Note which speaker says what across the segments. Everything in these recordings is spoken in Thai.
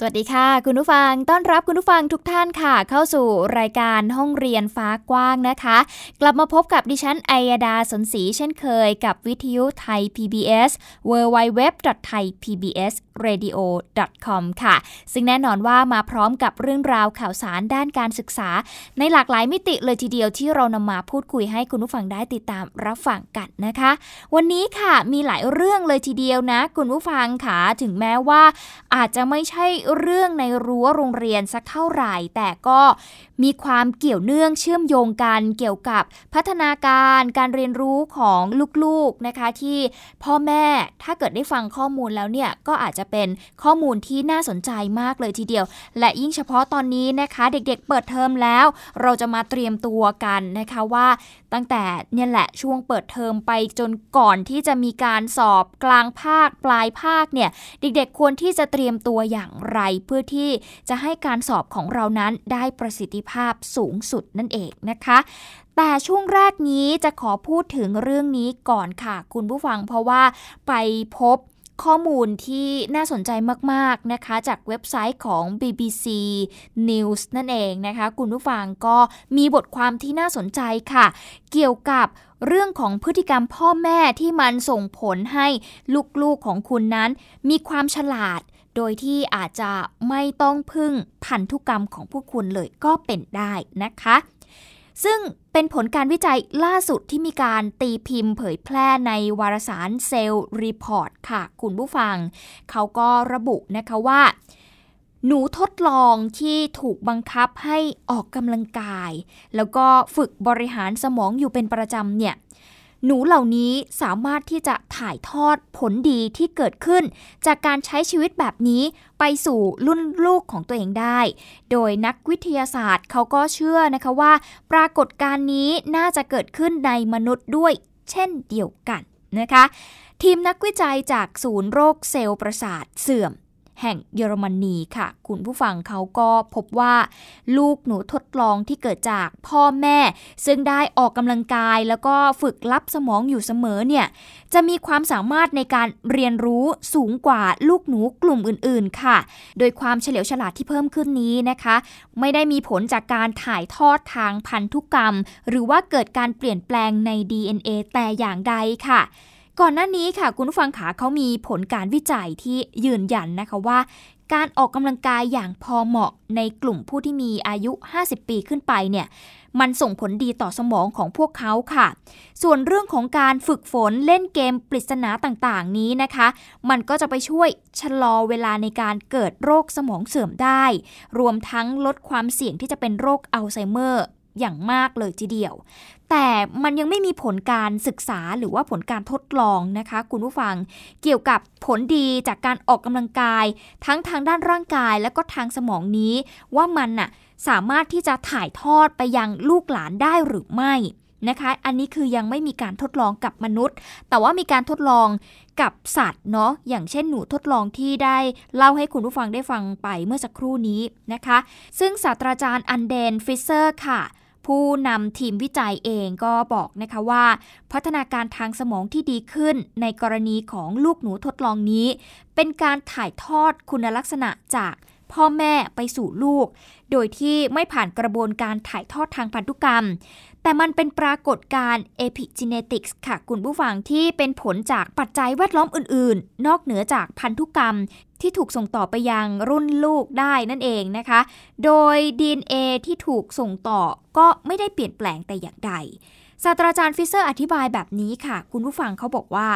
Speaker 1: สวัสดีค่ะ คุณผู้ฟังต้อนรับคุณผู้ฟังทุกท่านค่ะ เข้าสู่รายการห้องเรียนฟ้ากว้างนะคะ กลับมาพบกับดิฉันไอยดาสนศรีเช่นเคยกับวิทยุไทย PBS www.thaipbsradio.com ค่ะ ซึ่งแน่นอนว่ามาพร้อมกับเรื่องราวข่าวสารด้านการศึกษา ในหลากหลายมิติเลยทีเดียวที่เรานำมาพูดคุยให้คุณผู้ฟังได้ติดตามรับฟังกันนะคะ วันนี้ค่ะมีหลายเรื่องเลยทีเดียวนะ คุณผู้ฟังค่ะถึงแม้ว่าอาจจะไม่ใช่เรื่องในรั้วโรงเรียนสักเท่าไหร่ แต่ก็มีความเกี่ยวเนื่องเชื่อมโยงกันเกี่ยวกับพัฒนาการการเรียนรู้ของลูกๆนะคะที่พ่อแม่ถ้าเกิดได้ฟังข้อมูลแล้วเนี่ยก็อาจจะเป็นข้อมูลที่น่าสนใจมากเลยทีเดียว และยิ่งเฉพาะตอนนี้นะคะ เด็กๆเปิดเทอมแล้ว เราจะมาเตรียมตัวกันนะคะว่าตั้งแต่เนี่ยแหละช่วงเปิดเทอมไปจนก่อนที่จะมีการสอบกลางภาคปลายภาคเนี่ยเด็กๆควรที่จะเตรียมตัวอย่างไรเพื่อที่จะให้การสอบของเรานั้นได้ประสิทธิภาพสูงสุดนั่นเองนะคะแต่ช่วงแรกนี้จะขอพูดถึงเรื่องนี้ก่อนค่ะ คุณผู้ฟังเพราะว่าไปพบ ข้อมูลที่น่าสนใจมาก ๆ นะคะ จากเว็บไซต์ของ BBC News นั่นเองนะคะ คุณผู้ฟังก็มีบทความที่น่าสนใจค่ะ เกี่ยวกับเรื่องของพฤติกรรมพ่อแม่ที่มันส่งผลให้ลูก ๆ ของคุณนั้น มีความฉลาดโดยที่อาจจะไม่ต้องพึ่งพันธุกรรมของพวกคุณเลยก็เป็นได้นะคะ ซึ่งเป็นผลการวิจัยล่าสุดที่มีการตีพิมพ์เผยแพร่ในวารสาร Cell Reports ค่ะ คุณผู้ฟัง เขาก็ระบุนะคะว่า หนูทดลองที่ถูกบังคับให้ออกกำลังกาย แล้วก็ฝึกบริหารสมองอยู่เป็นประจำเนี่ย หนูเหล่านี้สามารถที่จะถ่ายทอดผลดีที่เกิดขึ้น จากการใช้ชีวิตแบบนี้ไปสู่รุ่นลูกของตัวเองได้ โดยนักวิทยาศาสตร์เขาก็เชื่อนะคะว่า ปรากฏการณ์นี้น่าจะเกิดขึ้นในมนุษย์ด้วยเช่นเดียวกันนะคะ ทีมนักวิจัยจากศูนย์โรคเซลล์ประสาทเสื่อม แห่งเยอรมนีค่ะ คุณผู้ฟังเขาก็พบว่า ลูกหนูทดลองที่เกิดจากพ่อแม่ ซึ่งได้ออกกำลังกายแล้วก็ฝึกลับสมองอยู่เสมอเนี่ยจะมีความสามารถในการเรียนรู้สูงกว่าลูกหนูกลุ่มอื่นๆค่ะ โดยความเฉลียวฉลาดที่เพิ่มขึ้นนี้นะคะ ไม่ได้มีผลจากการถ่ายทอดทางพันธุกรรม หรือว่าเกิดการเปลี่ยนแปลงใน DNA แต่อย่างใดค่ะ ก่อนหน้านี้ค่ะคุณฟังขาเขามีผลการวิจัยที่ยืนยันนะคะว่า การออกกำลังกายอย่างพอเหมาะในกลุ่มผู้ที่มีอายุ 50 ปีขึ้นไปเนี่ยมันส่งผลดีต่อสมองของพวกเขาค่ะ ส่วนเรื่องของการฝึกฝนเล่นเกมปริศนาต่างๆ นี้นะคะ มันก็จะไปช่วยชะลอเวลาในการเกิดโรคสมองเสื่อมได้ รวมทั้งลดความเสี่ยงที่จะเป็นโรคอัลไซเมอร์ อย่างมากเลยทีเดียว แต่มันยังไม่มีผลการศึกษาหรือว่าผลการทดลองนะคะ คุณผู้ฟังเกี่ยวกับผลดีจากการออกกำลังกาย ทั้งทางด้านร่างกายและก็ทางสมองนี้ ว่ามันน่ะสามารถที่จะถ่ายทอดไปยังลูกหลานได้หรือไม่นะคะ อันนี้คือยังไม่มีการทดลองกับมนุษย์ แต่ว่ามีการทดลองกับสัตว์เนาะ อย่างเช่นหนูทดลองที่ได้เล่าให้คุณผู้ฟังได้ฟังไปเมื่อสักครู่นี้นะคะ ซึ่งศาสตราจารย์อันเดร ฟิชเชอร์ค่ะ ผู้นำทีมวิจัยเองก็บอกนะคะว่า พัฒนาการทางสมองที่ดีขึ้นในกรณีของลูกหนูทดลองนี้ เป็นการถ่ายทอดคุณลักษณะจากพ่อแม่ไปสู่ลูก โดยที่ไม่ผ่านกระบวนการถ่ายทอดทางพันธุกรรม แต่มันเป็นปรากฏการณ์ epigenetics ค่ะคุณผู้ฟังที่เป็นผลจากปัจจัยแวดล้อมอื่น ๆ นอกเหนือจากพันธุกรรมที่ถูกส่งต่อไปยังรุ่นลูกได้นั่นเองนะคะ โดย DNA ที่ถูกส่งต่อก็ไม่ได้เปลี่ยนแปลงแต่อย่างใดศาสตราจารย์ฟิเซอร์อธิบายแบบนี้ค่ะ คุณผู้ฟังเขาบอกว่า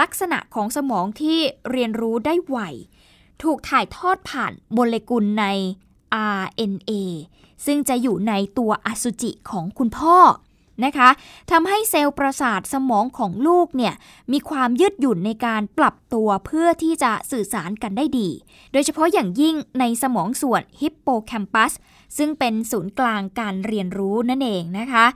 Speaker 1: ลักษณะของสมองที่เรียนรู้ได้ไวถูกถ่ายทอดผ่านโมเลกุลใน RNA ซึ่งจะอยู่ในตัวอสุจิของคุณพ่อนะคะทำให้เซลล์ประสาทสมองของลูกเนี่ยมีความยืดหยุ่นในการปรับตัวเพื่อที่จะสื่อสารกันได้ดี โดยเฉพาะอย่างยิ่งในสมองส่วนฮิปโปแคมปัสซึ่งเป็นศูนย์กลางการเรียนรู้นั่นเองนะคะ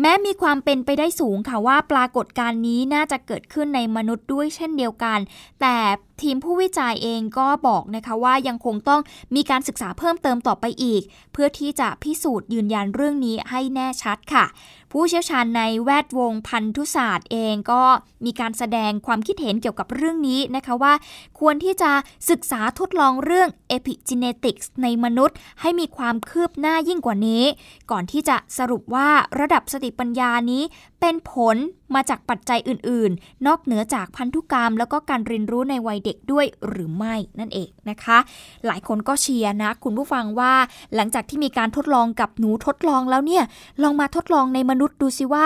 Speaker 1: แม้มีความเป็นไปได้สูงค่ะว่าปรากฏการณ์นี้น่าจะเกิดขึ้นในมนุษย์ด้วยเช่นเดียวกัน แต่ทีมผู้วิจัยเองก็บอกนะคะว่ายังคงต้องมีการศึกษาเพิ่มเติมต่อไปอีก เพื่อที่จะพิสูจน์ยืนยันเรื่องนี้ให้แน่ชัดค่ะ ผู้เชี่ยวชาญในแวดวงพันธุศาสตร์เองก็มีการแสดงความคิดเห็นเกี่ยวกับเรื่องนี้นะคะว่า ควรที่จะศึกษาทดลองเรื่อง epigenetics ในมนุษย์ ให้มีความคืบหน้ายิ่งกว่านี้ ก่อนที่จะสรุปว่าระดับสติปัญญานี้เป็นผล มาจากปัจจัยอื่น ๆ นอกเหนือจากพันธุกรรม แล้วก็การเรียนรู้ในวัยเด็กด้วยหรือไม่นั่นเองนะคะ หลายคนก็เชียร์นะ คุณผู้ฟังว่า หลังจากที่มีการทดลองกับหนูทดลองแล้วเนี่ยลองมาทดลองในมนุษย์ดูสิว่า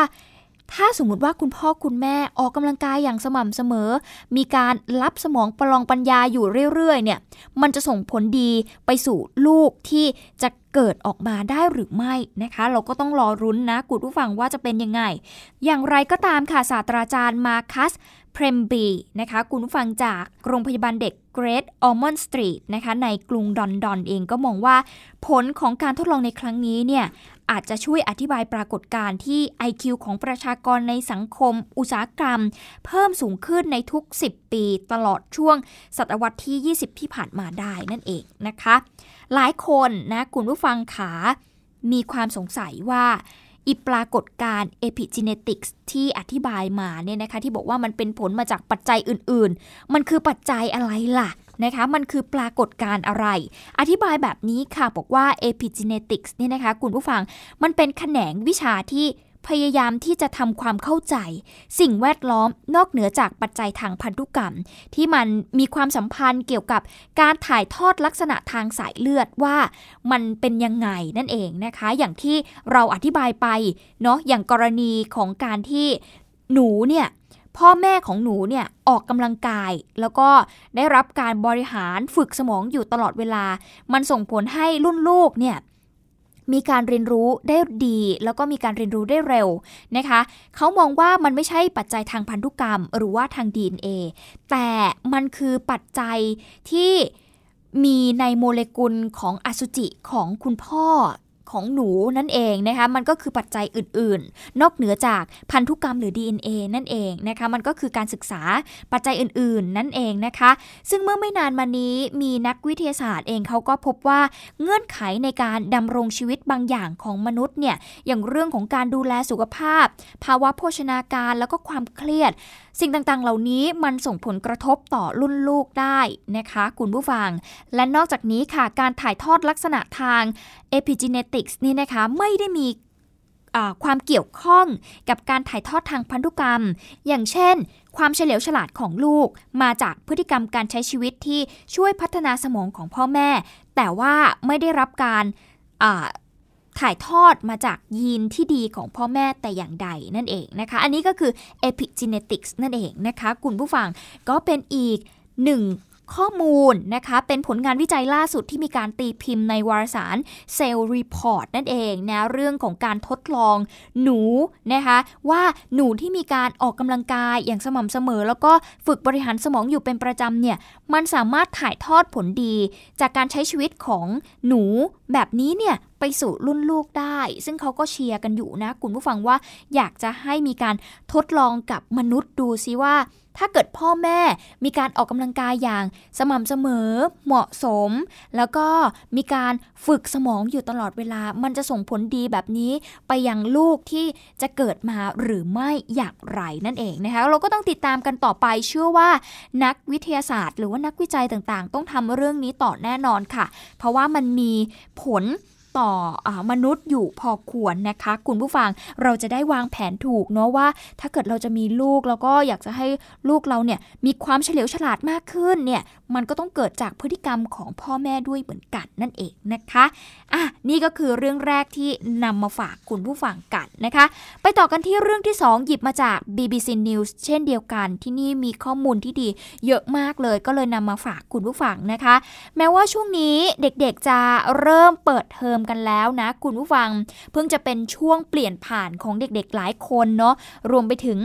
Speaker 1: ถ้าสมมติว่าคุณพ่อคุณแม่ออกกำลังกายอย่างสม่ำเสมอ มีการรับสมองประลองปัญญาอยู่เรื่อยๆเนี่ย มันจะส่งผลดีไปสู่ลูกที่จะเกิดออกมาได้หรือไม่นะคะ เราก็ต้องรอรุ้นนะคุณผู้ฟังว่าจะเป็นยังไง อย่างไรก็ตามค่ะศาสตราจารย์มาคัส เพรมบีนะคะคุณผู้ฟังจากโรงพยาบาลเด็กเกรดออมอนสตรีทนะคะในกรุงดอนดอนเองก็มองว่าผลของการทดลองในครั้งนี้เนี่ยอาจจะช่วยอธิบายปรากฏการณ์ที่ IQ ของประชากรในสังคม อุตสาหกรรม เพิ่มสูงขึ้นในทุก 10 ปี ตลอดช่วงศตวรรษที่ 20 ที่ผ่านมาได้นั่นเองนะคะ หลายคนนะคุณผู้ฟังขามีความสงสัยว่า อีปรากฏการณ์ epigenetics ที่อธิบายมาเนี่ยนะคะที่บอกว่ามันเป็นผลมาจากปัจจัยอื่นๆ มันคือปัจจัยอะไรล่ะนะคะมันคือปรากฏการณ์อะไร อธิบายแบบนี้ค่ะบอกว่า epigenetics เนี่ยนะคะคุณผู้ฟังมันเป็นแขนงวิชาที่ พยายามที่จะทำความเข้าใจ สิ่งแวดล้อมนอกเหนือจากปัจจัยทางพันธุกรรม ที่มันมีความสัมพันธ์เกี่ยวกับการถ่ายทอดลักษณะทางสายเลือดว่ามันเป็นยังไงนั่นเองนะคะ อย่างที่เราอธิบายไปเนาะอย่างกรณีของการที่หนูเนี่ยพ่อแม่ของหนูเนี่ยออกกำลังกาย แล้วก็ได้รับการบริหารฝึกสมองอยู่ตลอดเวลา มันส่งผลให้รุ่นลูกเนี่ย มีการเรียนรู้ได้ดี แล้วก็มีการเรียนรู้ได้เร็วนะคะเขามองว่ามันไม่ใช่ปัจจัยทางพันธุกรรม หรือว่าทาง DNA แต่มันคือปัจจัยที่มีในโมเลกุลของอสุจิของคุณพ่อ ของหนูนั่นเองนะคะมันก็คือปัจจัยอื่นๆ นอกเหนือจากพันธุกรรมหรือ DNA นั่นเองนะคะมันก็คือการศึกษาปัจจัยอื่นๆ นั่นเองนะคะ ซึ่งเมื่อไม่นานมานี้มีนักวิทยาศาสตร์เองเขาก็พบว่าเงื่อนไขในการดำรงชีวิตบางอย่างของมนุษย์เนี่ยอย่างเรื่องของการดูแลสุขภาพ ภาวะโภชนาการแล้วก็ความเครียด สิ่งต่างๆ เหล่านี้มันส่งผลกระทบต่อรุ่นลูกได้นะคะ คุณผู้ฟัง และนอกจากนี้ค่ะการถ่ายทอดลักษณะทางนี่นะคะไม่ได้มีความเกี่ยวข้องกับการถ่ายทอดทางพันธุกรรม อย่างเช่น ความเฉลียวฉลาดของลูก มาจากพฤติกรรมการใช้ชีวิตที่ช่วยพัฒนาสมองของพ่อแม่ แต่ว่าไม่ได้รับการถ่ายทอดมาจากยีนที่ดีของพ่อแม่แต่อย่างใดนั่นเองนะคะ อันนี้ก็คือ epigenetics นั่นเองนะคะ คุณผู้ฟังก็เป็นอีกหนึ่ง ข้อมูลนะคะเป็นผลงานวิจัยล่าสุดที่มีการตีพิมพ์ในวารสาร Cell Report นั่นเองนะเรื่องของการทดลองหนูนะคะว่าหนูที่มีการออกกำลังกายอย่างสม่ำเสมอ แล้วก็ฝึกบริหารสมองอยู่เป็นประจำเนี่ยมันสามารถถ่ายทอดผลดี จากการใช้ชีวิตของหนูแบบนี้เนี่ยไปสู่รุ่นลูกได้ ซึ่งเขาก็เชียร์กันอยู่นะคุณผู้ฟังว่าอยากจะให้มีการทดลองกับมนุษย์ดูซิว่า ถ้าเกิดพ่อแม่มีการออกกำลังกายอย่างสม่ำเสมอ เหมาะสม แล้วก็มีการฝึกสมองอยู่ตลอดเวลา มันจะส่งผลดีแบบนี้ไปยังลูกที่จะเกิดมาหรือไม่อย่างไรนั่นเองนะคะเราก็ต้องติดตามกันต่อไปเชื่อว่า นักวิทยาศาสตร์ หรือว่านักวิจัยต่างๆ ต้องทำเรื่องนี้ต่อแน่นอนค่ะ เพราะว่ามันมีผล ต่ออมนุษย์อยู่พอควรนะคะ คุณผู้ฟังเราจะได้วางแผนถูกเนาะว่า ถ้าเกิดเราจะมีลูกแล้วก็อยากจะให้ลูกเราเนี่ยมีความเฉลียวฉลาดมากขึ้นเนี่ยมันก็ต้องเกิดจากพฤติกรรมของพ่อแม่ด้วยเหมือนกันนั่นเองนะคะอะนี่ก็คือเรื่องแรกที่นำมาฝากคุณผู้ฟังกันนะคะ ไปต่อกันที่เรื่องที่ 2 หยิบมาจาก BBC News เช่นเดียวกันที่นี่มีข้อมูลที่ดีเยอะมากเลยก็เลยนำมาฝากคุณผู้ฟังนะคะ แม้ว่าช่วงนี้เด็กๆจะเริ่มเปิดเทอมกันแล้วนะคุณผู้ฟัง เพิ่งจะเป็นช่วงเปลี่ยนผ่านของเด็กๆหลายคนเนาะรวมไปถึง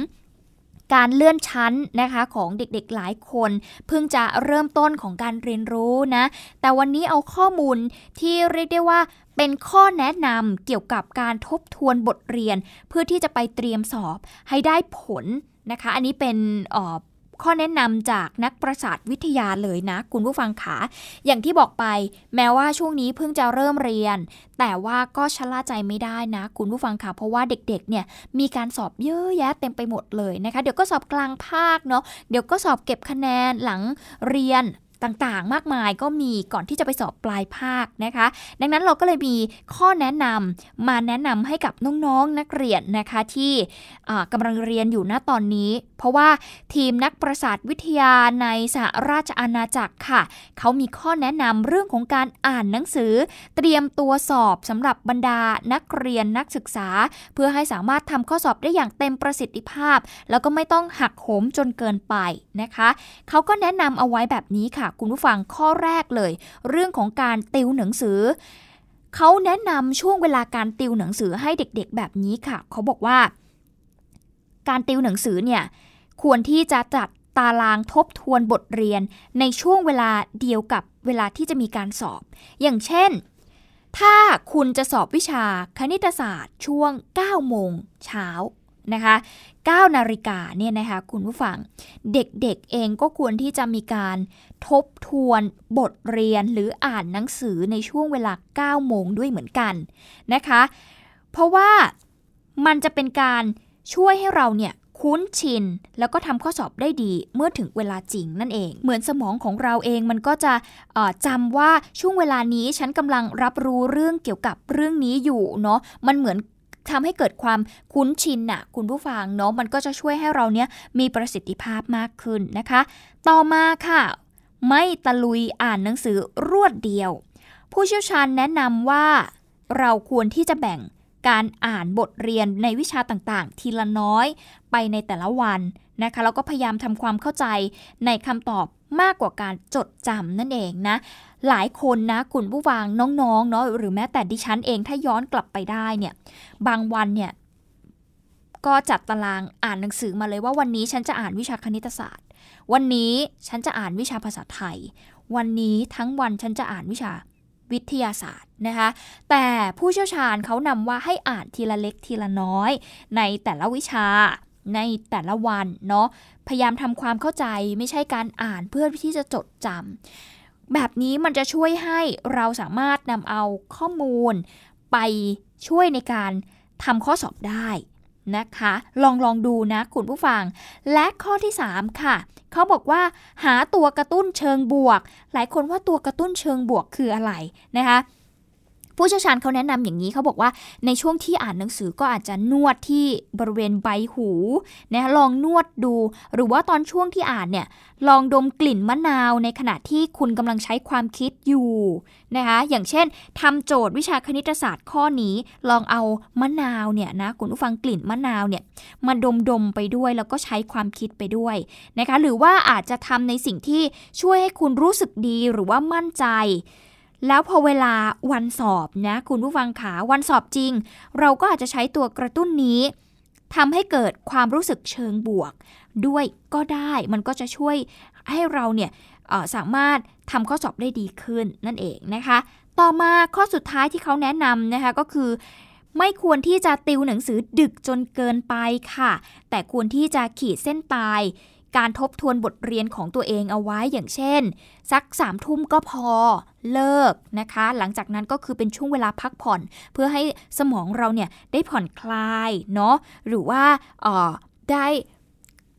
Speaker 1: การเลื่อนชั้นนะคะของเด็กๆหลายคน เพิ่งจะเริ่มต้นของการเรียนรู้นะ แต่วันนี้เอาข้อมูลที่เรียกได้ว่าเป็นข้อแนะนำเกี่ยวกับการทบทวนบทเรียน เพื่อที่จะไปเตรียมสอบให้ได้ผลนะคะ อันนี้เป็น ข้อแนะนำจากนักประสาทวิทยาเลยนะ คุณผู้ฟังขาอย่างที่บอกไป แม้ว่าช่วงนี้เพิ่งจะเริ่มเรียน แต่ว่าก็ชะล่าใจไม่ได้นะ คุณผู้ฟังค่ะเพราะว่าเด็กๆเนี่ยมีการสอบเยอะแยะเต็มไปหมดเลยนะคะ เดี๋ยวก็สอบกลางภาคเนาะเดี๋ยวก็สอบเก็บคะแนนหลังเรียน ต่างๆ มากมายก็มีก่อนที่จะไปสอบปลายภาคนะคะ ดังนั้นเราก็เลยมีข้อแนะนำมาแนะนำให้กับน้องๆนักเรียนนะคะที่กำลังเรียนอยู่ณตอนนี้ เพราะว่าทีมนักประสาทวิทยาในสหราชอาณาจักรค่ะ เขามีข้อแนะนำเรื่องของการอ่านหนังสือ เตรียมตัวสอบสำหรับบรรดานักเรียนนักศึกษา เพื่อให้สามารถทำข้อสอบได้อย่างเต็มประสิทธิภาพ แล้วก็ไม่ต้องหักโหมจนเกินไปนะคะ เขาก็แนะนำเอาไว้แบบนี้ค่ะคุณผู้ฟังข้อแรกเลย เรื่องของการติวหนังสือเขาแนะนำช่วงเวลาการติวหนังสือให้เด็กๆ แบบนี้ค่ะ เขาบอกว่า การติวหนังสือเนี่ยควรที่จะจัดตารางทบทวนบทเรียนในช่วงเวลาเดียวกับเวลาที่จะมีการสอบ อย่างเช่น ถ้าคุณจะสอบวิชาคณิตศาสตร์ช่วง 9 โมงเช้า นะคะ9นาฬิกาเนี่ยนะคะคุณผู้ฟัง เด็กๆเองก็ควรที่จะมีการทบทวนบทเรียนหรืออ่านหนังสือในช่วงเวลา 9 โมงด้วยเหมือนกันนะคะ เพราะว่ามันจะเป็นการช่วยให้เราเนี่ยคุ้นชิน แล้วก็ทำข้อสอบได้ดีเมื่อถึงเวลาจริงนั่นเอง เหมือนสมองของเราเองมันก็จะจำว่าช่วงเวลานี้ฉันกำลังรับรู้เรื่องเกี่ยวกับเรื่องนี้อยู่เนาะมันเหมือน ทำให้เกิดความคุ้นชินน่ะคุณผู้ฟังเนาะมันก็จะช่วยให้เราเนี้ยมีประสิทธิภาพมากขึ้นนะคะ ต่อมาค่ะ ไม่ตะลุยอ่านหนังสือรวดเดียว ผู้เชี่ยวชาญแนะนำว่า เราควรที่จะแบ่งการอ่านบทเรียนในวิชาต่างๆ ทีละน้อยไปในแต่ละวันนะคะแล้วก็พยายามทำความเข้าใจในคำตอบมากกว่าการจดจำนั่นเองนะ หลายคนนะคุณผู้ฟังน้องๆเนาะหรือแม้แต่ดิฉันเองถ้าย้อนกลับไปได้เนี่ยบางวันเนี่ยก็จัดตารางอ่านหนังสือมาเลยว่าวันนี้ฉันจะอ่านวิชาคณิตศาสตร์ วันนี้ฉันจะอ่านวิชาภาษาไทย วันนี้ทั้งวันฉันจะอ่านวิชาวิทยาศาสตร์นะคะ แต่ผู้เชี่ยวชาญเขานำว่าให้อ่านทีละเล็กทีละน้อย ในแต่ละวิชาในแต่ละวันเนาะพยายามทำความเข้าใจไม่ใช่การอ่านเพื่อที่จะจดจำ แบบนี้มันจะช่วยให้เราสามารถนำเอาข้อมูล ไปช่วยในการทำข้อสอบได้นะคะ ลองลองดูนะคุณผู้ฟัง และข้อที่ 3 ค่ะ เขาบอกว่า หาตัวกระตุ้นเชิงบวก หลายคนว่าตัวกระตุ้นเชิงบวกคืออะไรนะคะ ผู้เชี่ยวชาญเขาแนะนำอย่างนี้เขาบอกว่าในช่วงที่อ่านหนังสือก็อาจจะนวดที่บริเวณใบหูนะลองนวดดู หรือว่าตอนช่วงที่อ่านเนี่ยลองดมกลิ่นมะนาวในขณะที่คุณกำลังใช้ความคิดอยู่นะคะอย่างเช่นทำโจทย์วิชาคณิตศาสตร์ข้อนี้ ลองเอามะนาวเนี่ยนะคุณผู้ฟังกลิ่นมะนาวเนี่ยมาดมดมไปด้วยแล้วก็ใช้ความคิดไปด้วยนะคะหรือว่าอาจจะทำในสิ่งที่ช่วยให้คุณรู้สึกดีหรือว่ามั่นใจ แล้วพอเวลาวันสอบนะคุณผู้ฟังขาวันสอบจริง เราก็อาจจะใช้ตัวกระตุ้นนี้ทำให้เกิดความรู้สึกเชิงบวก ด้วยก็ได้มันก็จะช่วยให้เราเนี่ยสามารถทำข้อสอบได้ดีขึ้นนั่นเองนะคะ ต่อมาข้อสุดท้ายที่เขาแนะนำนะคะก็คือ ไม่ควรที่จะติวหนังสือดึกจนเกินไปค่ะ แต่ควรที่จะขีดเส้นตาย การทบทวนบทเรียนของตัวเองเอาไว้อย่างเช่น สักสามทุ่มก็พอเลิกนะคะ หลังจากนั้นก็คือเป็นช่วงเวลาพักผ่อน เพื่อให้สมองเราเนี่ยได้ผ่อนคลายเนาะหรือว่าได้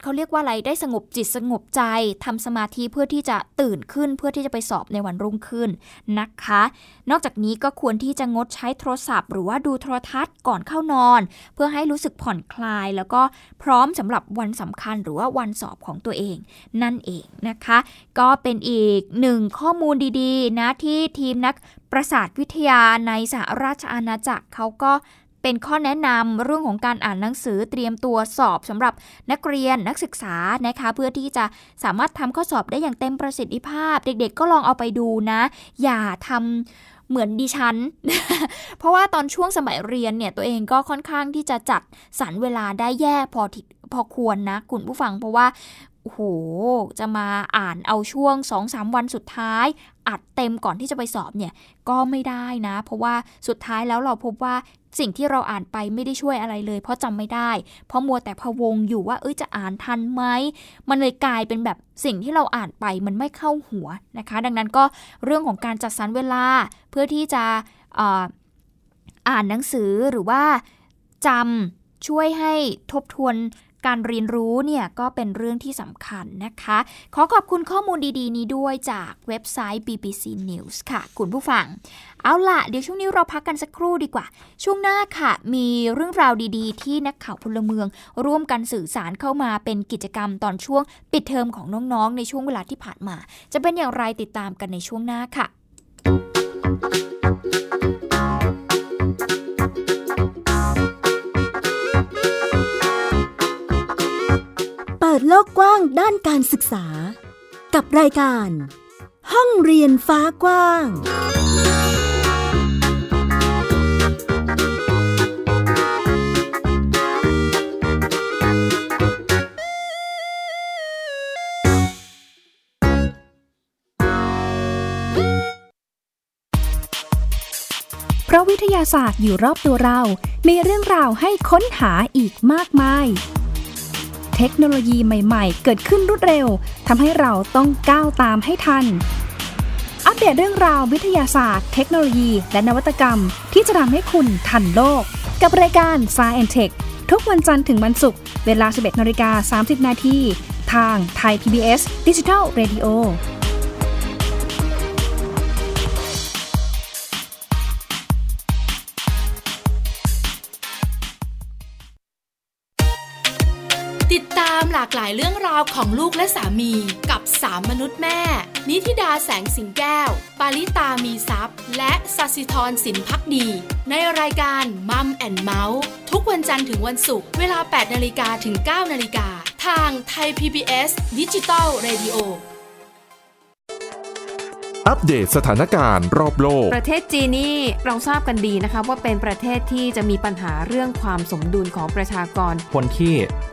Speaker 1: เขาเรียกว่าอะไรได้สงบจิตสงบใจทำสมาธิเพื่อที่จะตื่นขึ้น เพื่อที่จะไปสอบในวันรุ่งขึ้นนะคะ นอกจากนี้ก็ควรที่จะงดใช้โทรศัพท์ หรือว่าดูโทรทัศน์ก่อนเข้านอน เพื่อให้รู้สึกผ่อนคลาย แล้วก็พร้อมสำหรับวันสำคัญ หรือว่าวันสอบของตัวเอง นั่นเองนะคะ ก็เป็นอีกหนึ่งข้อมูลดีๆ นะที่ทีมนักประสาทวิทยาในสหราชอาณาจักรเขาก็ เป็นข้อแนะนำเรื่องของการอ่านหนังสือเตรียมตัวสอบสำหรับนักเรียนนักศึกษานะคะ เพื่อที่จะสามารถทำข้อสอบได้อย่างเต็มประสิทธิภาพ เด็กๆ ก็ลองเอาไปดูนะ อย่าทำเหมือนดิฉัน เพราะว่าตอนช่วงสมัยเรียนเนี่ยตัวเองก็ค่อนข้างที่จะจัดสรรเวลาได้แย่พอพอควรนะคุณผู้ฟังเพราะว่าโอ้โห จะมาอ่านเอาช่วง2อสวันสุดท้าย อัดเต็มก่อนที่จะไปสอบเนี่ย ก็ไม่ได้นะ เพราะว่าสุดท้ายแล้วเราพบว่า สิ่งที่เราอ่านไปไม่ได้ช่วยอะไรเลย เพราะจำไม่ได้ เพราะมัวแต่พะวงอยู่ว่าเอ้ยจะอ่านทันไหมมันเลยกลายเป็นแบบสิ่งที่เราอ่านไปมันไม่เข้าหัวนะคะ ดังนั้นก็เรื่องของการจัดสรรเวลาเพื่อที่จะอ่านหนังสือหรือว่าจำช่วยให้ทบทวน การเรียนรู้เนี่ยก็เป็นเรื่องที่สำคัญนะคะ ขอขอบคุณข้อมูลดีๆ นี้ด้วยจากเว็บไซต์ BBC News ค่ะ คุณผู้ฟัง เอาล่ะ เดี๋ยวช่วงนี้เราพักกันสักครู่ดีกว่า ช่วงหน้าค่ะ มีเรื่องราวดีๆ ที่นักข่าวพลเมือง ร่วมกันสื่อสารเข้ามาเป็นกิจกรรมตอนช่วงปิดเทอมของน้องๆ ในช่วงเวลาที่ผ่านมา จะเป็นอย่างไรติดตามกันในช่วงหน้าค่ะ
Speaker 2: กกว้างด้านการศึกษา กับรายการ ห้องเรียนฟ้ากว้าง
Speaker 3: เพราะวิทยาศาสตร์อยู่รอบตัวเรา มีเรื่องราวให้ค้นหาอีกมากมาย เทคโนโลยีใหม่ๆ เกิดขึ้นรวดเร็วทำให้เราต้องก้าวตามให้ทัน อัปเดตเรื่องราววิทยาศาสตร์ เทคโนโลยี และนวัตกรรม ที่จะทำให้คุณทันโลก กับรายการ s ายแอนเทคทุกวันจันทร์ถึงวันศุกร์เวลา 11นาฬิกา30 นาทีทางไทย PBS ดิจิทัล Radio
Speaker 4: หลหลากหลายเรื่องราวของลูกและสามีกับสามมนุษย์แม่ นิธิดาแสงสิงแก้ว ปาริตามีซัพ์และสัสิธรสินพักดี ในรายการ Mom and Mouth ทุกวันจันทร์ถึงวันศุกร์เวลา 8นาฬิกาถึง 9นาฬิกาทางไทย PBS Digit al Radioอั
Speaker 5: ปเดตสถานการณ์รอบโลก
Speaker 6: ประเทศจีนนี่เราทราบกันดีนะคะว่าเป็นประเทศที่จะมีปัญหาเรื่องความสมดุลของประชากร
Speaker 7: คนที่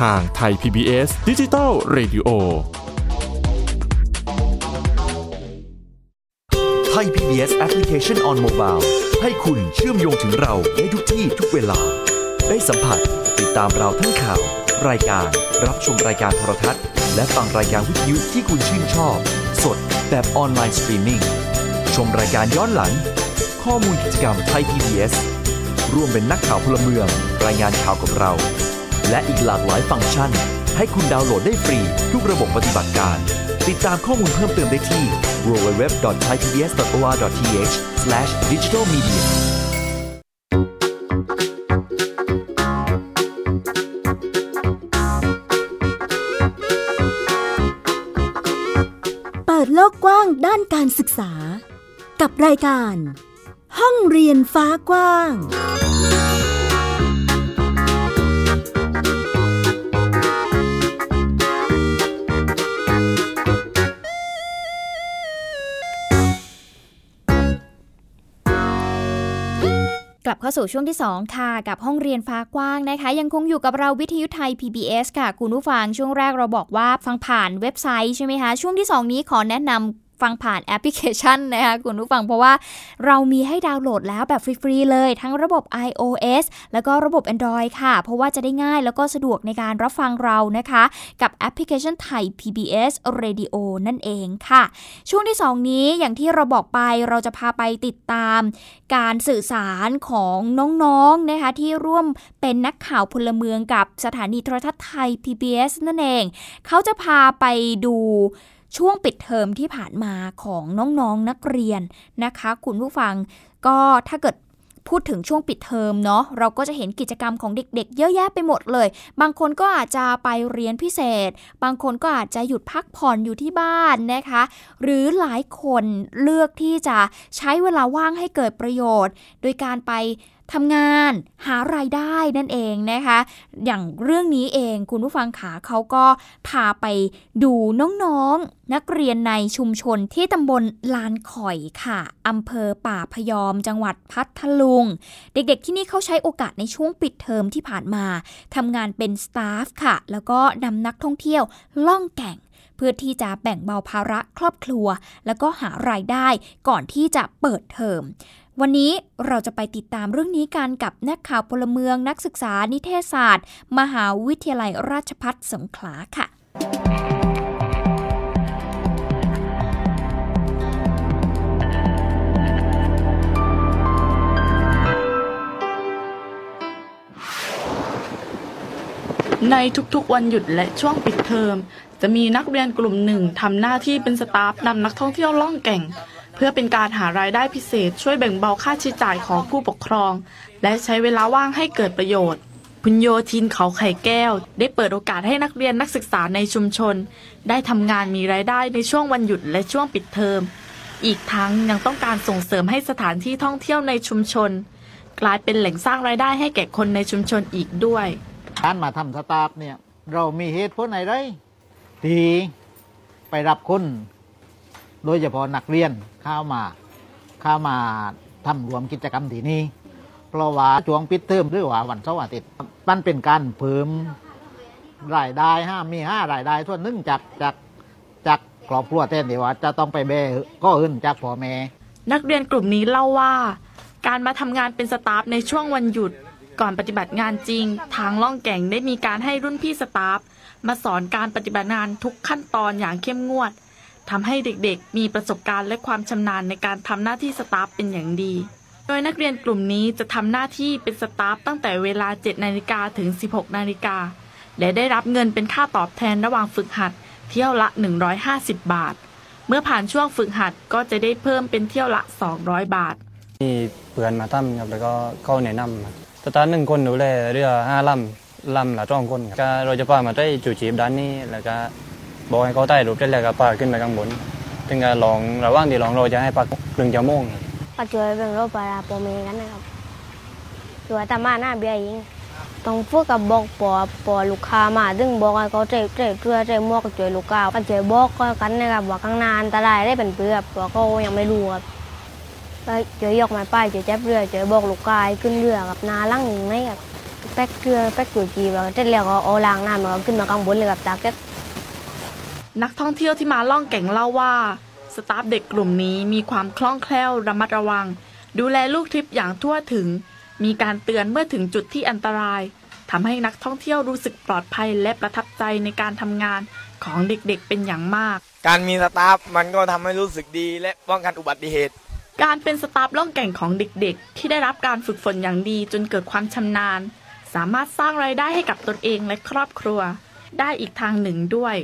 Speaker 5: ทาง Thai PBS Digital Radio
Speaker 8: Thai PBS Application on Mobile ให้คุณเชื่อมโยงถึงเราในทุกที่ทุกเวลา ได้สัมผัสติดตามเราทั้งข่าว รายการ รับชมรายการโทรทัศน์ และฟังรายการวิทยุที่คุณชื่นชอบ สดแบบออนไลน์สตรีมมิ่งชมรายการย้อนหลัง ข้อมูลกิจกรรมไทย PBS ร่วมเป็นนักข่าวพลเมือง รายงานข่าวกับเรา และอีกหลากหลายฟังก์ชัน ให้คุณดาวน์โหลดได้ฟรี ทุกระบบปฏิบัติการ ติดตามข้อมูลเพิ่มเติมได้ที่ www.thaipbs.or.th/digitalmedia
Speaker 2: เปิดโลกกว้างด้านการศึกษา กับรายการ ห้องเรียนฟ้ากว้าง
Speaker 1: กลับเข้าสู่ช่วงที่ 2 ค่ะ กับห้องเรียนฟ้ากว้างนะคะ ยังคงอยู่กับเราวิทยุไทย PBS ค่ะ คุณผู้ฟังช่วงแรกเราบอกว่าฟังผ่านเว็บไซต์ใช่ไหมคะ ช่วงที่ 2 นี้ขอแนะนำ ฟังผ่านแอปพลิเคชันนะคะคุณผู้ฟังเพราะว่าเรามีให้ดาวน์โหลดแล้วแบบฟรีๆเลย ทั้งระบบ iOS แล้วก็ระบบ Android ค่ะ เพราะว่าจะได้ง่ายแล้วก็สะดวกในการรับฟังเรานะคะ กับแอปพลิเคชันไทย PBS Radio นั่นเองค่ะ ช่วงที่ 2 นี้อย่างที่เราบอกไปเราจะพาไปติดตาม การสื่อสารของน้องๆนะคะที่ร่วมเป็นนักข่าวพลเมืองกับสถานีโทรทัศน์ไทย PBS นั่นเอง เขาจะพาไปดู ช่วงปิดเทอมที่ผ่านมาของน้องๆนนักเรียนนะคะ คุณผู้ฟังก็ถ้าเกิดพูดถึงช่วงปิดเทอมเนาะเราก็จะเห็นกิจกรรมของเด็กๆ เยอะแยะไปหมดเลย บางคนก็อาจจะไปเรียนพิเศษ บางคนก็อาจจะหยุดพักผ่อนอยู่ที่บ้านนะคะ หรือหลายคนเลือกที่จะใช้เวลาว่างให้เกิดประโยชน์ โดยการไป ทำงานหารายได้นั่นเองนะคะ อย่างเรื่องนี้เองคุณผู้ฟังขาเขาก็พาไปดูน้องๆนักเรียนในชุมชนที่ตำบลลานข่อยค่ะอำเภอป่าพยอมจังหวัดพัทลุง เด็กๆที่นี่เขาใช้โอกาสในช่วงปิดเทอมที่ผ่านมาทำงานเป็นสตาฟค่ะ แล้วก็นำนักท่องเที่ยวล่องแก่ง เพื่อที่จะแบ่งเบาภาระครอบครัว แล้วก็หารายได้ก่อนที่จะเปิดเทอมวันนี้เราจะไปติดตามเรื่องนี้กันกับนักข่าวพลเมืองนักศึกษานิเทศศาสตร์ มหาวิทยาลัยราชพัฒสงขลาค่ะ
Speaker 9: ในทุกๆวันหยุดและช่วงปิดเทอม จะมีนักเรียนกลุ่มหนึ่งทำหน้าที่เป็นสตาฟนำนักท่องเที่ยวล่องแก่ง เพื่อเป็นการหารายได้พิเศษช่วยแบ่งเบาค่าใช้จ่ายของผู้ปกครอง และใช้เวลาว่างให้เกิดประโยชน์คุณโยทินเขาไข่แก้ว ได้เปิดโอกาสให้นักเรียนนักศึกษาในชุมชน ได้ทำงานมีรายได้ในช่วงวันหยุดและช่วงปิดเทอม อีกทั้งยังต้องการส่งเสริมให้สถานที่ท่องเที่ยวในชุมชน กลายเป็นแหล่งสร้างรายได้ให้แก่คนในชุมชนอีกด้วย
Speaker 10: การมาทำสตาฟเนี่ยเรามีเหตุผลอะไร ที่ไปรับคนโดยเฉพาะนักเรียนเข้ามาเข้ามาทำรวมกิจกรรมที่นี่เพราะว่าช่วงปิดเทอมหรือว่าวันเสาร์อาทิตย์มันเป็นการเพิ่มรายได้ห้ามีห้ารายได้ส่วนหนึ่งจากจากจากครอบครัวแทนที่ว่าจะต้องไปแบก็อื่นจากพ่อแม่
Speaker 9: นักเรียนกลุ่มนี้เล่าว่า การมาทำงานเป็นสตาฟในช่วงวันหยุด ก่อนปฏิบัติงานจริง ทางล่องแก่งได้มีการให้รุ่นพี่สตาฟ มาสอนการปฏิบัติงานทุกขั้นตอนอย่างเข้มงวดทำให้เด็กๆ มีประสบการณ์และความชำนาญในการทำหน้าที่สตาฟเป็นอย่างดี โดยนักเรียนกลุ่มนี้จะทำหน้าที่เป็นสตาฟตั้งแต่เวลา 7 นาฬิกาถึง 16 นาฬิกา และได้รับเงินเป็นค่าตอบแทนระหว่างฝึกหัด เที่ยวละ 150 บาท เมื่อผ่านช่วงฝึกหัดก็จะได้เพิ่มเป็นเที่ยวละ 200 บาท
Speaker 11: มีเพื่อนมาทำครับแล้วก็เข้าแนะนำสตาร์หนึ่งคนดูแลเรือห้าลำ ลำละจ้องคนครับก็เราจะพามาได้จูจีบด้านนี้ แล้วก็บอกให้เขาใต้รูปได้แล้วก็พาขึ้นไปข้างบนถึงจะลองระหว่างที่ลองเราจะให้พักครึ่งชั่วโมงครับ
Speaker 12: ก็ช่วยเป็นโรคปลาโปเมกันนะครับช่วยทำมาหน้าเบี้ยยิงต้องพูดกับบอกปอปอลูกค้ามาดึงบอกให้เขาเจ๊เจ๊เพื่อเจ๊มวกช่วยลูกค้าก็ช่วยบอกกันนะครับว่าข้างนานอันตรายได้เป็นเปลือกเพราะเขายังไม่รู้ครับก็ช่วยกไม้ป้ายช่วยจับเรือช่วยบอกลูกค้าให้ขึ้นเรือกับนาลั่งหนึ่งไม่ครับ แป๊กเรือแป๊กจุดจีบแล้วเสร็จแล้วก็เอาล้างน้ำแล้วก็ขึ้นมาข้างบนเลยกับตาแก๊ส
Speaker 9: นักท่องเที่ยวที่มาล่องแก่งเล่าว่า staff เด็กกลุ่มนี้มีความคล่องแคล่วระมัดระวัง ดูแลลูกทริปอย่างทั่วถึง มีการเตือนเมื่อถึงจุดที่อันตรายทำให้นักท่องเที่ยวรู้สึกปลอดภัยและประทับใจในการทำงานของเด็กๆเป็นอย่างมาก
Speaker 13: การมี staff มันก็ทำให้รู้สึกดีและป้องกันอุบัติเหตุ
Speaker 9: การเป็น staff ล่องแก่งของเด็กๆ ที่ได้รับการฝึกฝนอย่างดีจนเกิดความชำนาญ สามารถสร้างรายได้ให้กับตนเองและครอบครัว ได้อีกทางหนึ่งด้วย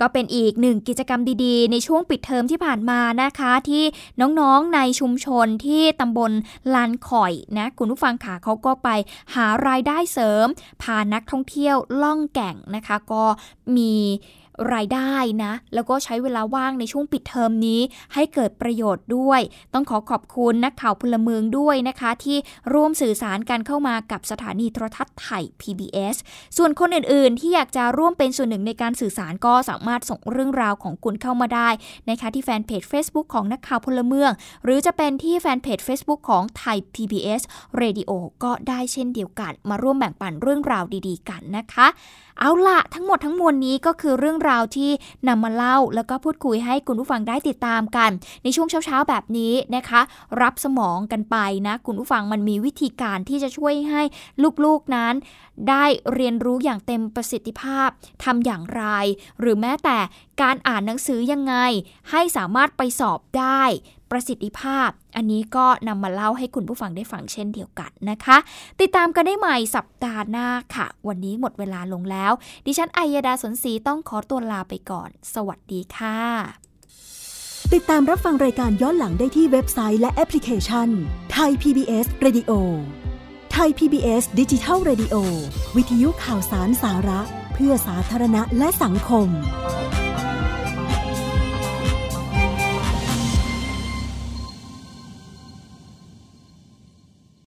Speaker 1: ก็เป็นอีกหนึ่งกิจกรรมดีๆ ในช่วงปิดเทอมที่ผ่านมานะคะ ที่น้องๆในชุมชนที่ตำบลลานข่อยนะคุณผู้ฟังค่ะเขาก็ไปหารายได้เสริมพานักท่องเที่ยวล่องแก่งนะคะ ก็มี รายได้นะ แล้วก็ใช้เวลาว่างในช่วงปิดเทอมนี้ ให้เกิดประโยชน์ด้วย ต้องขอขอบคุณนักข่าวพลเมืองด้วยนะคะ ที่ร่วมสื่อสารกันเข้ามากับสถานีโทรทัศน์ไทย PBS ส่วนคนอื่นๆ ที่อยากจะร่วมเป็นส่วนหนึ่งในการสื่อสารก็สามารถส่งเรื่องราวของคุณเข้ามาได้นะคะที่แฟนเพจ Facebook ของนักข่าวพลเมือง หรือจะเป็นที่แฟนเพจ Facebook ของไทย PBS Radio ก็ได้เช่นเดียวกัน มาร่วมแบ่งปันเรื่องราวดี ๆ กันนะคะ เอาละทั้งหมดทั้งมวลนี้ก็คือเรื่องราวที่นำมาเล่า แล้วก็พูดคุยให้คุณผู้ฟังได้ติดตามกัน ในช่วงเช้าๆแบบนี้นะคะ รับสมองกันไปนะคุณผู้ฟังมันมีวิธีการที่จะช่วยให้ลูกๆนั้น ได้เรียนรู้อย่างเต็มประสิทธิภาพทำอย่างไร หรือแม้แต่การอ่านหนังสือยังไง ให้สามารถไปสอบได้ ประสิทธิภาพ อันนี้ก็นำมาเล่าให้คุณผู้ฟังได้ฟังเช่นเดียวกันนะคะ ติดตามกันได้ใหม่สัปดาห์หน้าค่ะ วันนี้หมดเวลาลงแล้ว ดิฉันอัยดาสนศรีต้องขอตัวลาไปก่อน สวัสดีค่ะ
Speaker 2: ติดตามรับฟังรายการย้อนหลังได้ที่เว็บไซต์และแอปพลิเคชันไทย PBS Radio ไทย PBS ดิจิทัล Radio วิทยุข่าวสารสาระ เพื่อสาธารณะและสังคม